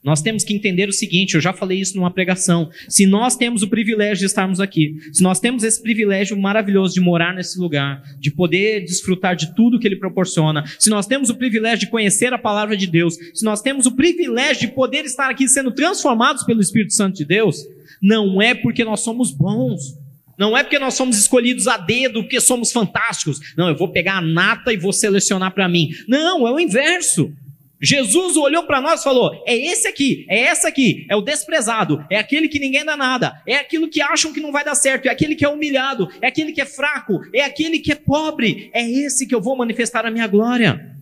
Nós temos que entender o seguinte, eu já falei isso numa pregação. Se nós temos o privilégio de estarmos aqui, se nós temos esse privilégio maravilhoso de morar nesse lugar, de poder desfrutar de tudo que ele proporciona, se nós temos o privilégio de conhecer a palavra de Deus, se nós temos o privilégio de poder estar aqui sendo transformados pelo Espírito Santo de Deus, não é porque nós somos bons, não é porque nós somos escolhidos a dedo, porque somos fantásticos. Não, eu vou pegar a nata e vou selecionar para mim. Não, é o inverso. Jesus olhou para nós e falou: é esse aqui, é essa aqui, é o desprezado, é aquele que ninguém dá nada, é aquilo que acham que não vai dar certo, é aquele que é humilhado, é aquele que é fraco, é aquele que é pobre, é esse que eu vou manifestar a minha glória.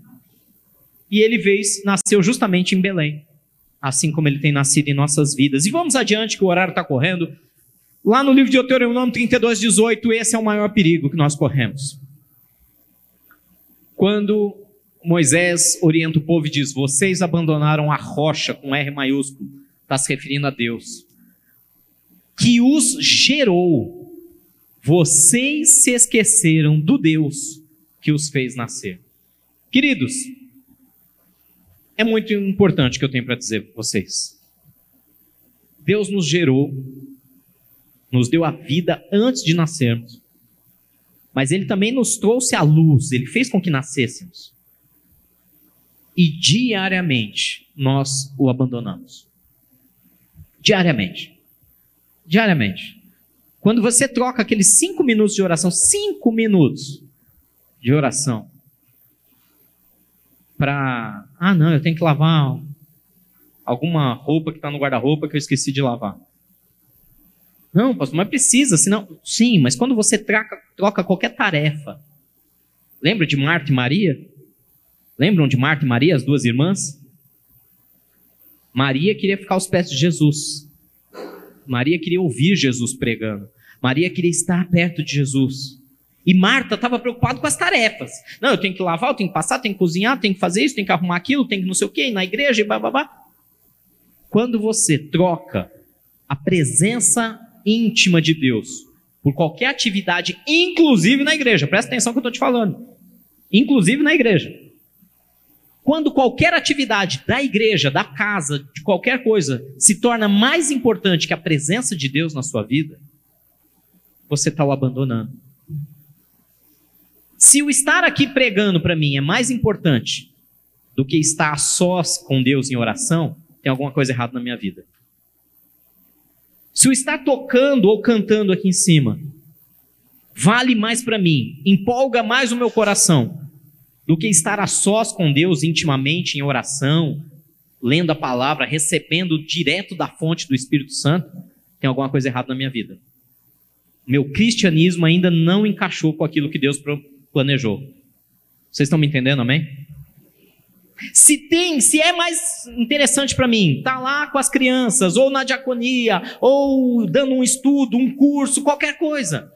E ele veio, nasceu justamente em Belém, assim como ele tem nascido em nossas vidas. E vamos adiante, que o horário está correndo. Lá no livro de Deuteronômio 32, 18, esse é o maior perigo que nós corremos. Quando Moisés orienta o povo e diz: Vocês abandonaram a rocha com R maiúsculo, está se referindo a Deus, que os gerou. Vocês se esqueceram do Deus que os fez nascer. Queridos, é muito importante o que eu tenho para dizer para vocês. Deus nos gerou, nos deu a vida antes de nascermos, mas Ele também nos trouxe a luz, Ele fez com que nascêssemos e diariamente nós o abandonamos. Diariamente. Diariamente. Quando você troca aqueles cinco minutos de oração, cinco minutos de oração, para. Ah, não, eu tenho que lavar alguma roupa que está no guarda-roupa que eu esqueci de lavar. Não, pastor, mas precisa, senão. Sim, mas quando você troca, troca qualquer tarefa. Lembra de Marta e Maria? Lembram de Marta e Maria, as duas irmãs? Maria queria ficar aos pés de Jesus. Maria queria ouvir Jesus pregando. Maria queria estar perto de Jesus. E Marta estava preocupada com as tarefas. Não, eu tenho que lavar, eu tenho que passar, tenho que cozinhar, tenho que fazer isso, tenho que arrumar aquilo, tenho que não sei o quê, ir na igreja e babá. Quando você troca a presença íntima de Deus por qualquer atividade, inclusive na igreja, presta atenção que eu estou te falando, inclusive na igreja. Quando qualquer atividade da igreja, da casa, de qualquer coisa, se torna mais importante que a presença de Deus na sua vida, você está o abandonando. Se o estar aqui pregando para mim é mais importante do que estar a sós com Deus em oração, tem alguma coisa errada na minha vida. Se o estar tocando ou cantando aqui em cima vale mais para mim, empolga mais o meu coração do que estar a sós com Deus intimamente em oração, lendo a palavra, recebendo direto da fonte do Espírito Santo, tem alguma coisa errada na minha vida. Meu cristianismo ainda não encaixou com aquilo que Deus planejou. Vocês estão me entendendo, amém? Se tem, se é mais interessante para mim, tá lá com as crianças, ou na diaconia, ou dando um estudo, um curso, qualquer coisa.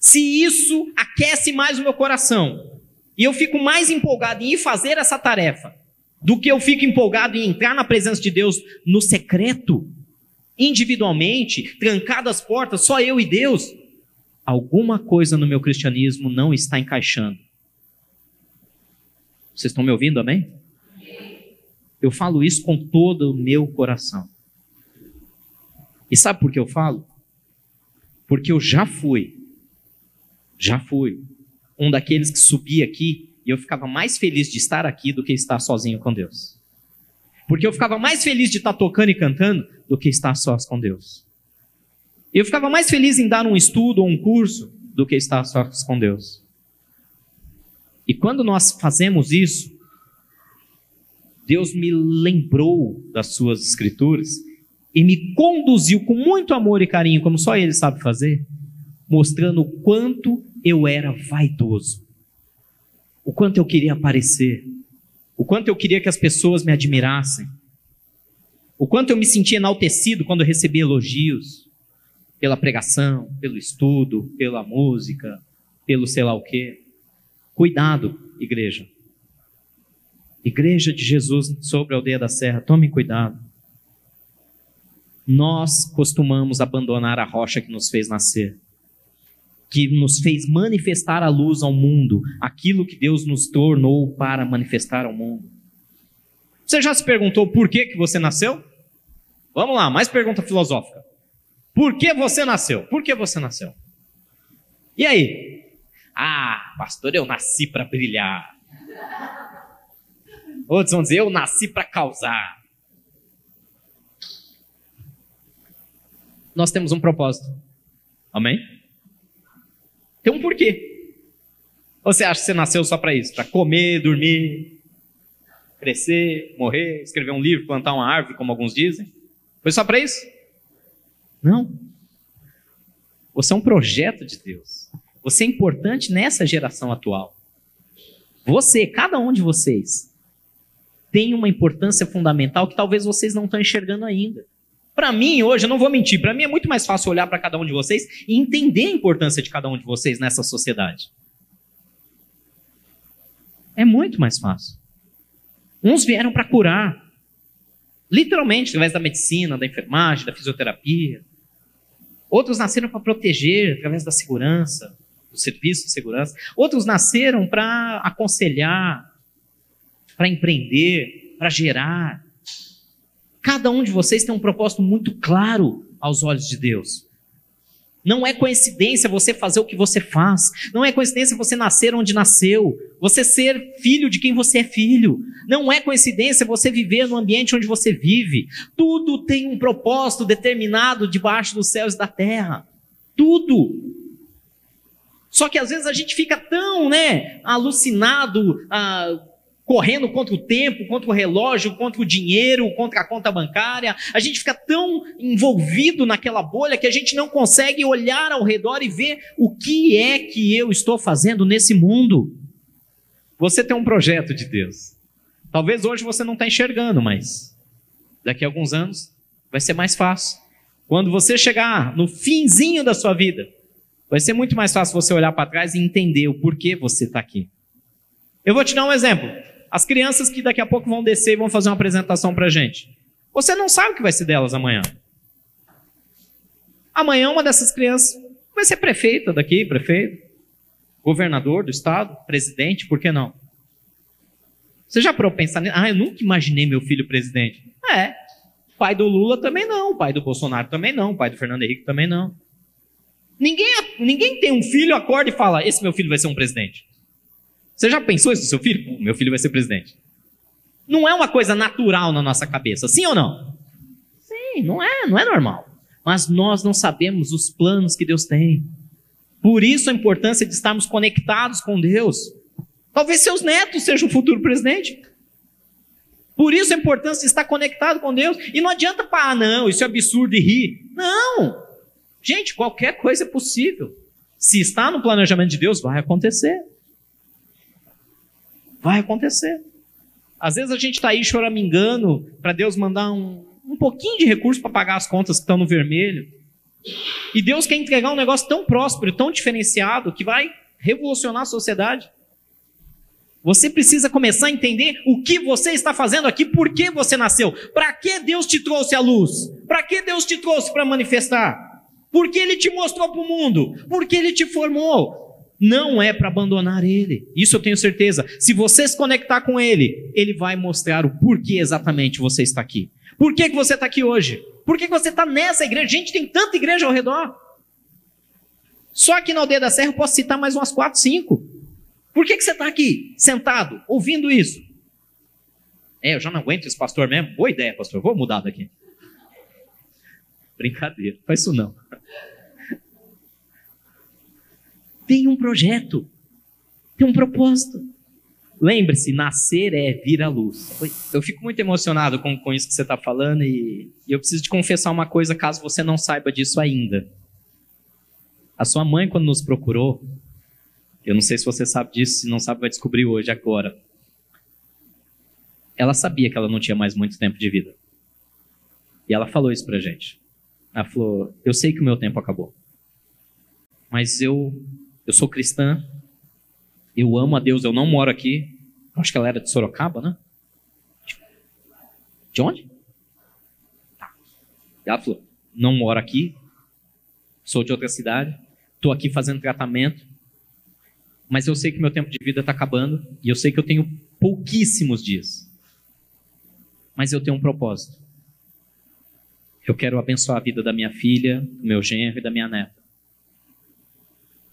Se isso aquece mais o meu coração, e eu fico mais empolgado em ir fazer essa tarefa do que eu fico empolgado em entrar na presença de Deus no secreto, individualmente, trancado as portas, só eu e Deus. Alguma coisa no meu cristianismo não está encaixando. Vocês estão me ouvindo, amém? Eu falo isso com todo o meu coração. E sabe por que eu falo? Porque eu já fui, já fui um daqueles que subia aqui e eu ficava mais feliz de estar aqui do que estar sozinho com Deus. Porque eu ficava mais feliz de estar tocando e cantando do que estar sós com Deus. Eu ficava mais feliz em dar um estudo ou um curso do que estar sós com Deus. E quando nós fazemos isso, Deus me lembrou das suas escrituras e me conduziu com muito amor e carinho, como só Ele sabe fazer, mostrando o quanto eu era vaidoso, o quanto eu queria aparecer, o quanto eu queria que as pessoas me admirassem, o quanto eu me sentia enaltecido quando eu recebia elogios pela pregação, pelo estudo, pela música, pelo sei lá o quê. Cuidado, igreja. Igreja de Jesus sobre a aldeia da Serra, tome cuidado. Nós costumamos abandonar a rocha que nos fez nascer que nos fez manifestar a luz ao mundo, aquilo que Deus nos tornou para manifestar ao mundo. Você já se perguntou por que, que você nasceu? Vamos lá, mais pergunta filosófica. Por que você nasceu? Por que você nasceu? E aí? Ah, pastor, eu nasci para brilhar. Outros vão dizer, eu nasci para causar. Nós temos um propósito. Amém? Tem um porquê. Ou você acha que você nasceu só para isso? Para comer, dormir, crescer, morrer, escrever um livro, plantar uma árvore, como alguns dizem? Foi só para isso? Não. Você é um projeto de Deus. Você é importante nessa geração atual. Você, cada um de vocês, tem uma importância fundamental que talvez vocês não estão enxergando ainda. Para mim, hoje, eu não vou mentir, para mim é muito mais fácil olhar para cada um de vocês e entender a importância de cada um de vocês nessa sociedade. É muito mais fácil. Uns vieram para curar, literalmente, através da medicina, da enfermagem, da fisioterapia. Outros nasceram para proteger, através da segurança, do serviço de segurança. Outros nasceram para aconselhar, para empreender, para gerar. Cada um de vocês tem um propósito muito claro aos olhos de Deus. Não é coincidência você fazer o que você faz. Não é coincidência você nascer onde nasceu. Você ser filho de quem você é filho. Não é coincidência você viver no ambiente onde você vive. Tudo tem um propósito determinado debaixo dos céus e da terra. Tudo. Só que às vezes a gente fica tão, né, alucinado, ah, correndo contra o tempo, contra o relógio, contra o dinheiro, contra a conta bancária. A gente fica tão envolvido naquela bolha que a gente não consegue olhar ao redor e ver o que é que eu estou fazendo nesse mundo. Você tem um projeto de Deus. Talvez hoje você não está enxergando, mas daqui a alguns anos vai ser mais fácil. Quando você chegar no finzinho da sua vida, vai ser muito mais fácil você olhar para trás e entender o porquê você está aqui. Eu vou te dar um exemplo as crianças que daqui a pouco vão descer e vão fazer uma apresentação para gente. Você não sabe o que vai ser delas amanhã. Amanhã uma dessas crianças vai ser prefeita daqui, prefeito, governador do estado, presidente, por que não? Você já parou pensar nisso? Ah, eu nunca imaginei meu filho presidente. É. Pai do Lula também não, pai do Bolsonaro também não, pai do Fernando Henrique também não. Ninguém, ninguém tem um filho, acorda e fala: esse meu filho vai ser um presidente. Você já pensou isso do seu filho? meu filho vai ser presidente. Não é uma coisa natural na nossa cabeça, sim ou não? Sim, não é, não é normal. Mas nós não sabemos os planos que Deus tem. Por isso a importância de estarmos conectados com Deus. Talvez seus netos sejam o futuro presidente. Por isso a importância de estar conectado com Deus. E não adianta falar, ah, não, isso é absurdo e rir. Não! Gente, qualquer coisa é possível. Se está no planejamento de Deus, vai acontecer. Vai acontecer. Às vezes a gente está aí choramingando para Deus mandar um, um pouquinho de recurso para pagar as contas que estão no vermelho. E Deus quer entregar um negócio tão próspero, tão diferenciado, que vai revolucionar a sociedade. Você precisa começar a entender o que você está fazendo aqui, por que você nasceu, para que Deus te trouxe à luz, para que Deus te trouxe para manifestar, por que Ele te mostrou para o mundo, por que Ele te formou, não é para abandonar ele. Isso eu tenho certeza. Se você se conectar com ele, ele vai mostrar o porquê exatamente você está aqui. Por que, que você está aqui hoje? Por que, que você está nessa igreja? Gente, tem tanta igreja ao redor. Só aqui na Aldeia da Serra eu posso citar mais umas quatro, cinco. Por que, que você está aqui, sentado, ouvindo isso? É, eu já não aguento esse pastor mesmo. Boa ideia, pastor. Vou mudar daqui. Brincadeira, faz isso não. Tem um projeto, tem um propósito. Lembre-se, nascer é vir à luz. Eu fico muito emocionado com, com isso que você está falando e, e eu preciso te confessar uma coisa caso você não saiba disso ainda. A sua mãe, quando nos procurou, eu não sei se você sabe disso, se não sabe, vai descobrir hoje, agora. Ela sabia que ela não tinha mais muito tempo de vida. E ela falou isso pra gente. Ela falou: Eu sei que o meu tempo acabou. Mas eu eu sou cristã, eu amo a Deus, eu não moro aqui. Acho que ela era de Sorocaba, né? De onde? Tá. ela falou: não moro aqui, sou de outra cidade, estou aqui fazendo tratamento, mas eu sei que meu tempo de vida está acabando e eu sei que eu tenho pouquíssimos dias. Mas eu tenho um propósito. Eu quero abençoar a vida da minha filha, do meu genro e da minha neta.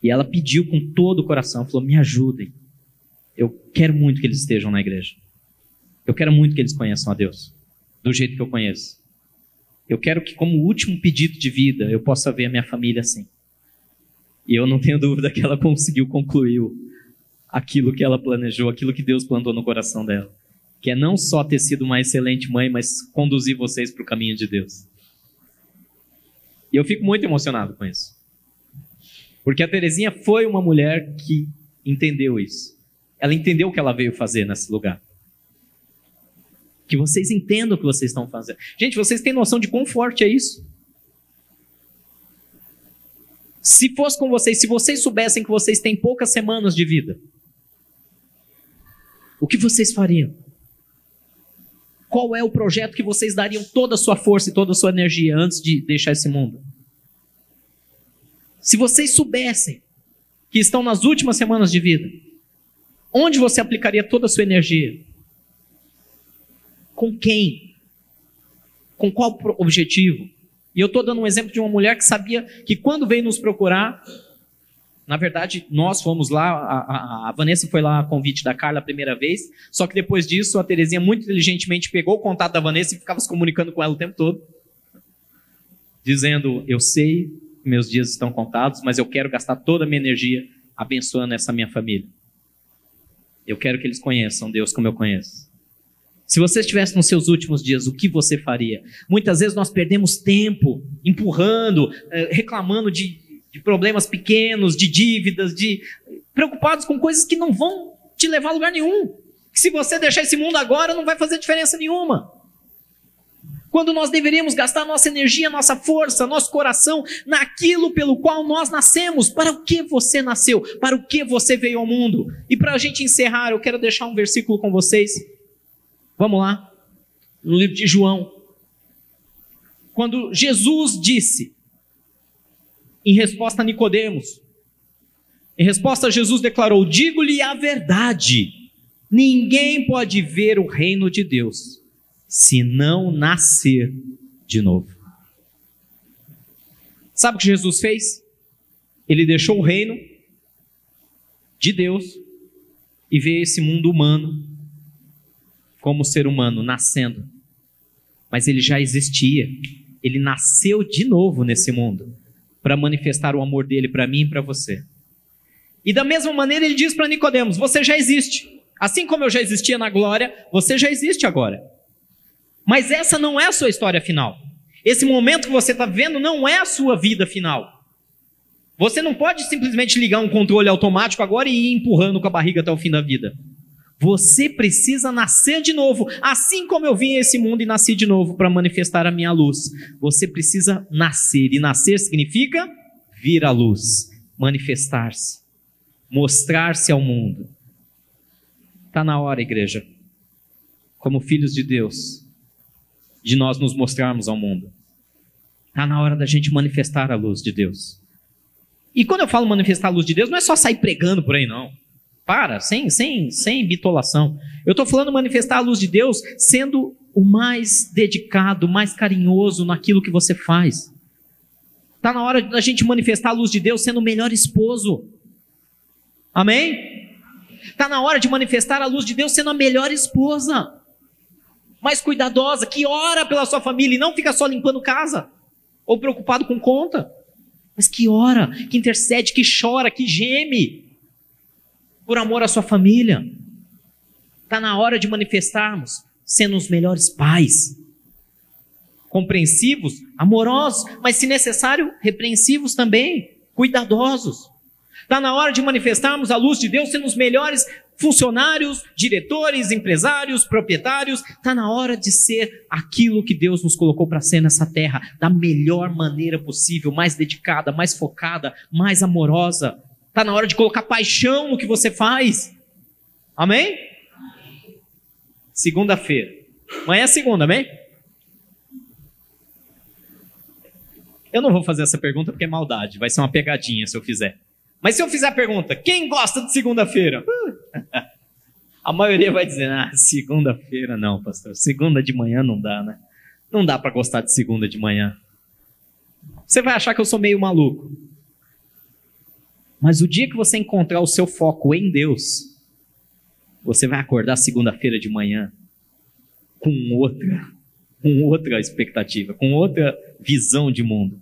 E ela pediu com todo o coração, falou: me ajudem. Eu quero muito que eles estejam na igreja. Eu quero muito que eles conheçam a Deus, do jeito que eu conheço. Eu quero que, como último pedido de vida, eu possa ver a minha família assim. E eu não tenho dúvida que ela conseguiu concluir aquilo que ela planejou, aquilo que Deus plantou no coração dela. Que é não só ter sido uma excelente mãe, mas conduzir vocês para o caminho de Deus. E eu fico muito emocionado com isso. Porque a Terezinha foi uma mulher que entendeu isso. Ela entendeu o que ela veio fazer nesse lugar. Que vocês entendam o que vocês estão fazendo. Gente, vocês têm noção de quão forte é isso? Se fosse com vocês, se vocês soubessem que vocês têm poucas semanas de vida, o que vocês fariam? Qual é o projeto que vocês dariam toda a sua força e toda a sua energia antes de deixar esse mundo? Se vocês soubessem que estão nas últimas semanas de vida, onde você aplicaria toda a sua energia? Com quem? Com qual objetivo? E eu estou dando um exemplo de uma mulher que sabia que quando veio nos procurar, na verdade, nós fomos lá, a, a, a, Vanessa foi lá a convite da Carla a primeira vez, só que depois disso a Terezinha muito inteligentemente pegou o contato da Vanessa e ficava se comunicando com ela o tempo todo, dizendo: Eu sei meus dias estão contados, mas eu quero gastar toda a minha energia abençoando essa minha família. Eu quero que eles conheçam Deus como eu conheço. Se você estivesse nos seus últimos dias, o que você faria? Muitas vezes nós perdemos tempo empurrando, eh, reclamando de, de problemas pequenos, de dívidas, de preocupados com coisas que não vão te levar a lugar nenhum. Que se você deixar esse mundo agora, não vai fazer diferença nenhuma quando nós deveríamos gastar nossa energia, nossa força, nosso coração naquilo pelo qual nós nascemos. Para o que você nasceu? Para o que você veio ao mundo? E para a gente encerrar, eu quero deixar um versículo com vocês. Vamos lá, no livro de João. Quando Jesus disse, em resposta a Nicodemos, em resposta, Jesus declarou: Digo-lhe a verdade, ninguém pode ver o reino de Deus se não nascer de novo. Sabe o que Jesus fez? Ele deixou o reino de Deus e veio esse mundo humano como ser humano nascendo. Mas ele já existia. Ele nasceu de novo nesse mundo para manifestar o amor dele para mim e para você. E da mesma maneira ele diz para Nicodemos: você já existe. Assim como eu já existia na glória, você já existe agora. Mas essa não é a sua história final. Esse momento que você está vendo não é a sua vida final. Você não pode simplesmente ligar um controle automático agora e ir empurrando com a barriga até o fim da vida. Você precisa nascer de novo, assim como eu vim a esse mundo e nasci de novo para manifestar a minha luz. Você precisa nascer, e nascer significa vir à luz, manifestar-se, mostrar-se ao mundo. Está na hora, igreja, como filhos de Deus, de nós nos mostrarmos ao mundo. Está na hora da gente manifestar a luz de Deus. E quando eu falo manifestar a luz de Deus, não é só sair pregando por aí, não. Para, sem, sem, sem bitolação. Eu estou falando manifestar a luz de Deus sendo o mais dedicado, mais carinhoso naquilo que você faz. Está na hora da gente manifestar a luz de Deus sendo o melhor esposo. Amém? Está na hora de manifestar a luz de Deus sendo a melhor esposa mais cuidadosa, que ora pela sua família e não fica só limpando casa ou preocupado com conta, mas que ora, que intercede, que chora, que geme por amor à sua família. Está na hora de manifestarmos sendo os melhores pais, compreensivos, amorosos, mas se necessário, repreensivos também, cuidadosos. Está na hora de manifestarmos a luz de Deus sendo os melhores funcionários, diretores, empresários, proprietários. Está na hora de ser aquilo que Deus nos colocou para ser nessa terra, da melhor maneira possível, mais dedicada, mais focada, mais amorosa. Está na hora de colocar paixão no que você faz. Amém? Segunda-feira. Amanhã é segunda, amém? Eu não vou fazer essa pergunta porque é maldade, vai ser uma pegadinha se eu fizer. Mas se eu fizer a pergunta, quem gosta de segunda-feira? A maioria vai dizer, ah, segunda-feira não, pastor. Segunda de manhã não dá, né? Não dá para gostar de segunda de manhã. Você vai achar que eu sou meio maluco. Mas o dia que você encontrar o seu foco em Deus, você vai acordar segunda-feira de manhã com outra, com outra expectativa, com outra visão de mundo.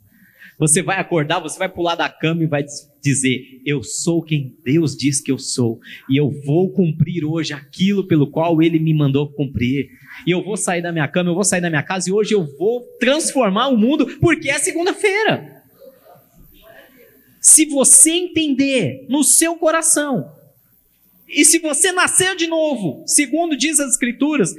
Você vai acordar, você vai pular da cama e vai dizer: Eu sou quem Deus diz que eu sou, e eu vou cumprir hoje aquilo pelo qual Ele me mandou cumprir. E eu vou sair da minha cama, eu vou sair da minha casa, e hoje eu vou transformar o mundo, porque é segunda-feira. Se você entender no seu coração, e se você nascer de novo, segundo diz as Escrituras,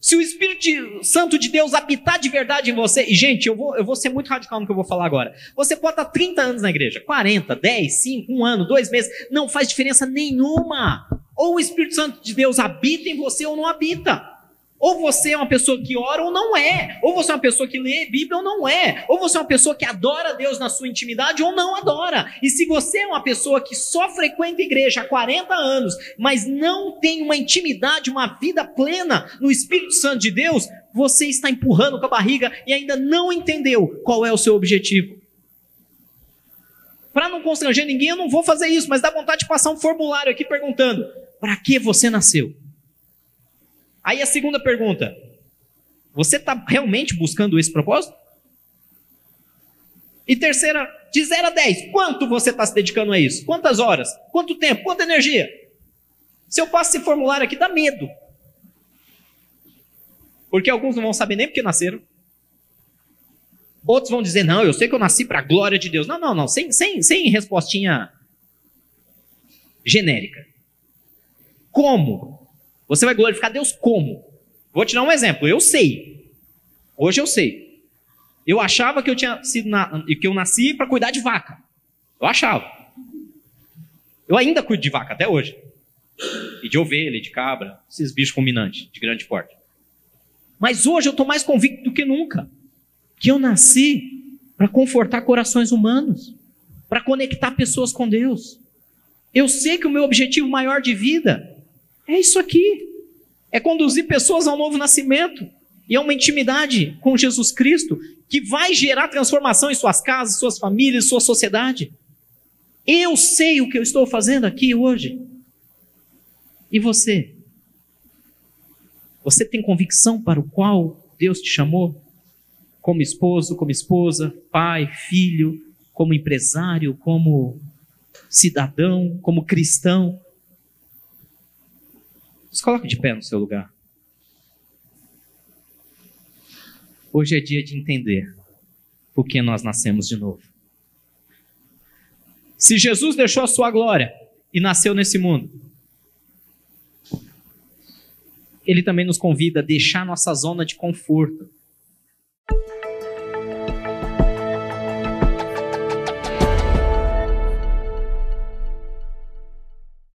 se o Espírito Santo de Deus habitar de verdade em você, e gente, eu vou, eu vou ser muito radical no que eu vou falar agora. Você pode estar 30 anos na igreja, 40, 10, 5, 1 ano, 2 meses, não faz diferença nenhuma. Ou o Espírito Santo de Deus habita em você ou não habita. Ou você é uma pessoa que ora ou não é. Ou você é uma pessoa que lê Bíblia ou não é. Ou você é uma pessoa que adora Deus na sua intimidade ou não adora. E se você é uma pessoa que só frequenta a igreja há 40 anos, mas não tem uma intimidade, uma vida plena no Espírito Santo de Deus, você está empurrando com a barriga e ainda não entendeu qual é o seu objetivo. Para não constranger ninguém, eu não vou fazer isso, mas dá vontade de passar um formulário aqui perguntando: para que você nasceu? Aí a segunda pergunta: você está realmente buscando esse propósito? E terceira, de 0 a 10, quanto você está se dedicando a isso? Quantas horas? Quanto tempo? Quanta energia? Se eu passo esse formulário aqui, dá medo. Porque alguns não vão saber nem porque nasceram. Outros vão dizer, não, eu sei que eu nasci para a glória de Deus. Não, não, não, sem, sem, sem respostinha genérica. Como? Você vai glorificar Deus como? Vou te dar um exemplo. Eu sei. Hoje eu sei. Eu achava que eu tinha sido na, que eu nasci para cuidar de vaca. Eu achava. Eu ainda cuido de vaca até hoje. E de ovelha, de cabra, esses bichos combinantes de grande porte. Mas hoje eu estou mais convicto do que nunca que eu nasci para confortar corações humanos, para conectar pessoas com Deus. Eu sei que o meu objetivo maior de vida é isso aqui. É conduzir pessoas ao novo nascimento. E é uma intimidade com Jesus Cristo que vai gerar transformação em suas casas, suas famílias, sua sociedade. Eu sei o que eu estou fazendo aqui hoje. E você? Você tem convicção para o qual Deus te chamou? Como esposo, como esposa, pai, filho, como empresário, como cidadão, como cristão? Se coloque de pé no seu lugar. Hoje é dia de entender por que nós nascemos de novo. Se Jesus deixou a sua glória e nasceu nesse mundo, ele também nos convida a deixar nossa zona de conforto